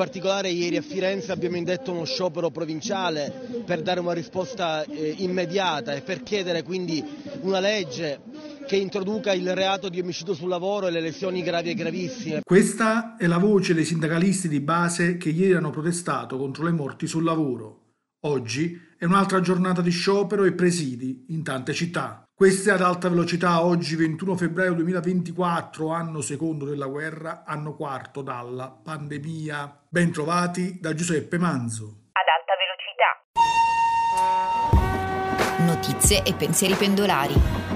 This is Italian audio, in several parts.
In particolare ieri a Firenze abbiamo indetto uno sciopero provinciale per dare una risposta eh, immediata e per chiedere quindi una legge che introduca il reato di omicidio sul lavoro e le lesioni gravi e gravissime. Questa è la voce dei sindacalisti di base che ieri hanno protestato contro le morti sul lavoro. Oggi è un'altra giornata di sciopero e presidi in tante città. Queste ad alta velocità oggi 21 febbraio 2024, anno secondo della guerra, anno quarto dalla pandemia. Ben trovati da Giuseppe Manzo. Ad alta velocità. Notizie e pensieri pendolari.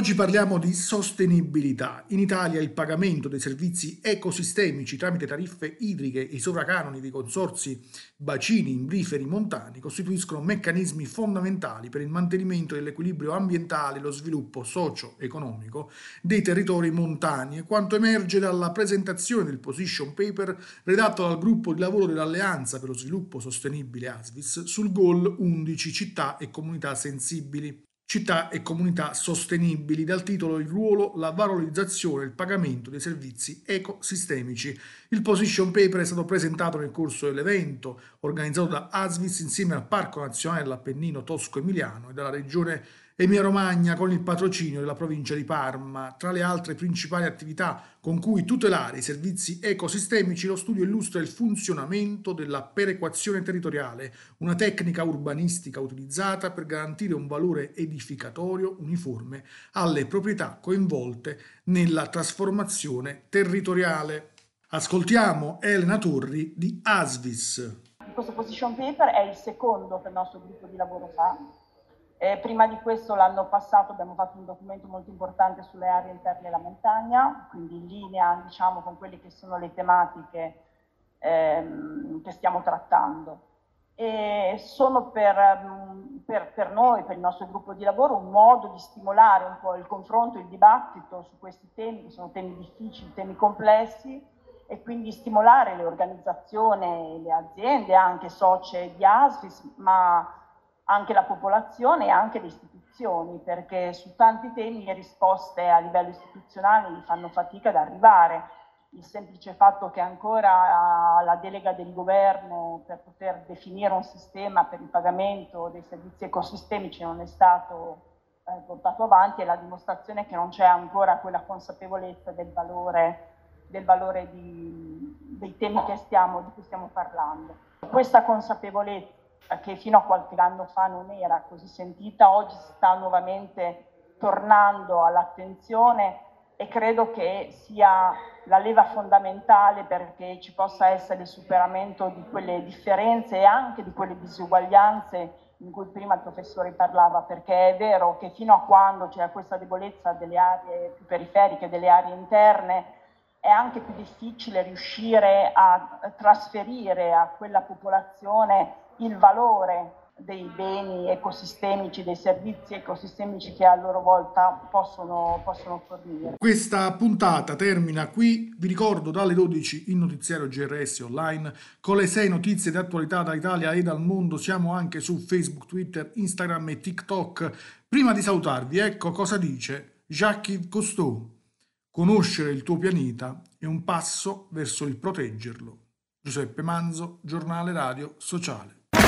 Oggi parliamo di sostenibilità. In Italia il pagamento dei servizi ecosistemici tramite tariffe idriche e i sovracanoni dei consorsi bacini, imbriferi, montani costituiscono meccanismi fondamentali per il mantenimento dell'equilibrio ambientale e lo sviluppo socio-economico dei territori montani, quanto emerge dalla presentazione del position paper redatto dal gruppo di lavoro dell'Alleanza per lo sviluppo sostenibile ASVIS sul goal 11 città e comunità sensibili città e comunità sostenibili, dal titolo Il ruolo, la valorizzazione e il pagamento dei servizi ecosistemici. Il position paper è stato presentato nel corso dell'evento organizzato da ASVIS insieme al Parco Nazionale dell'Appennino Tosco-Emiliano e dalla Regione Emilia-Romagna con il patrocinio della provincia di Parma. Tra le altre principali attività con cui tutelare i servizi ecosistemici, lo studio illustra il funzionamento della perequazione territoriale, una tecnica urbanistica utilizzata per garantire un valore edificatorio uniforme alle proprietà coinvolte nella trasformazione territoriale. Ascoltiamo Elena Torri di Asvis. Questo position paper è il secondo che il nostro gruppo di lavoro fa eh, prima di questo l'anno passato abbiamo fatto un documento molto importante sulle aree interne della montagna, quindi in linea diciamo, con quelle che sono le tematiche ehm, che stiamo trattando. E sono per, mm, per, per, noi, per il nostro gruppo di lavoro, un modo di stimolare un po' il confronto, il dibattito su questi temi, che sono temi difficili, temi complessi, e quindi stimolare le organizzazioni, le aziende, anche socie di ASFIS, ma anche la popolazione e anche le istituzioni, perché su tanti temi le risposte a livello istituzionale fanno fatica ad arrivare. Il semplice fatto che ancora la delega del governo per poter definire un sistema per il pagamento dei servizi ecosistemici non è stato eh, portato avanti è la dimostrazione che non c'è ancora quella consapevolezza del valore, del valore di, dei temi stiamo, di cui stiamo parlando. Questa consapevolezza che fino a qualche anno fa non era così sentita, oggi sta nuovamente tornando all'attenzione e credo che sia la leva fondamentale perché ci possa essere il superamento di quelle differenze e anche di quelle disuguaglianze in cui prima il professore parlava, perché è vero che fino a quando c'è questa debolezza delle aree più periferiche, delle aree interne, è anche più difficile riuscire a trasferire a quella popolazione il valore dei beni ecosistemici, dei servizi ecosistemici che a loro volta possono, possono, fornire. Questa puntata termina qui, vi ricordo dalle 12 il notiziario GRS online con le 6 notizie di attualità dall'Italia e dal mondo, siamo anche su Facebook, Twitter, Instagram e TikTok. Prima di salutarvi, ecco cosa dice Jacques Cousteau. Conoscere il tuo pianeta è un passo verso il proteggerlo. Giuseppe Manzo, giornale radio sociale.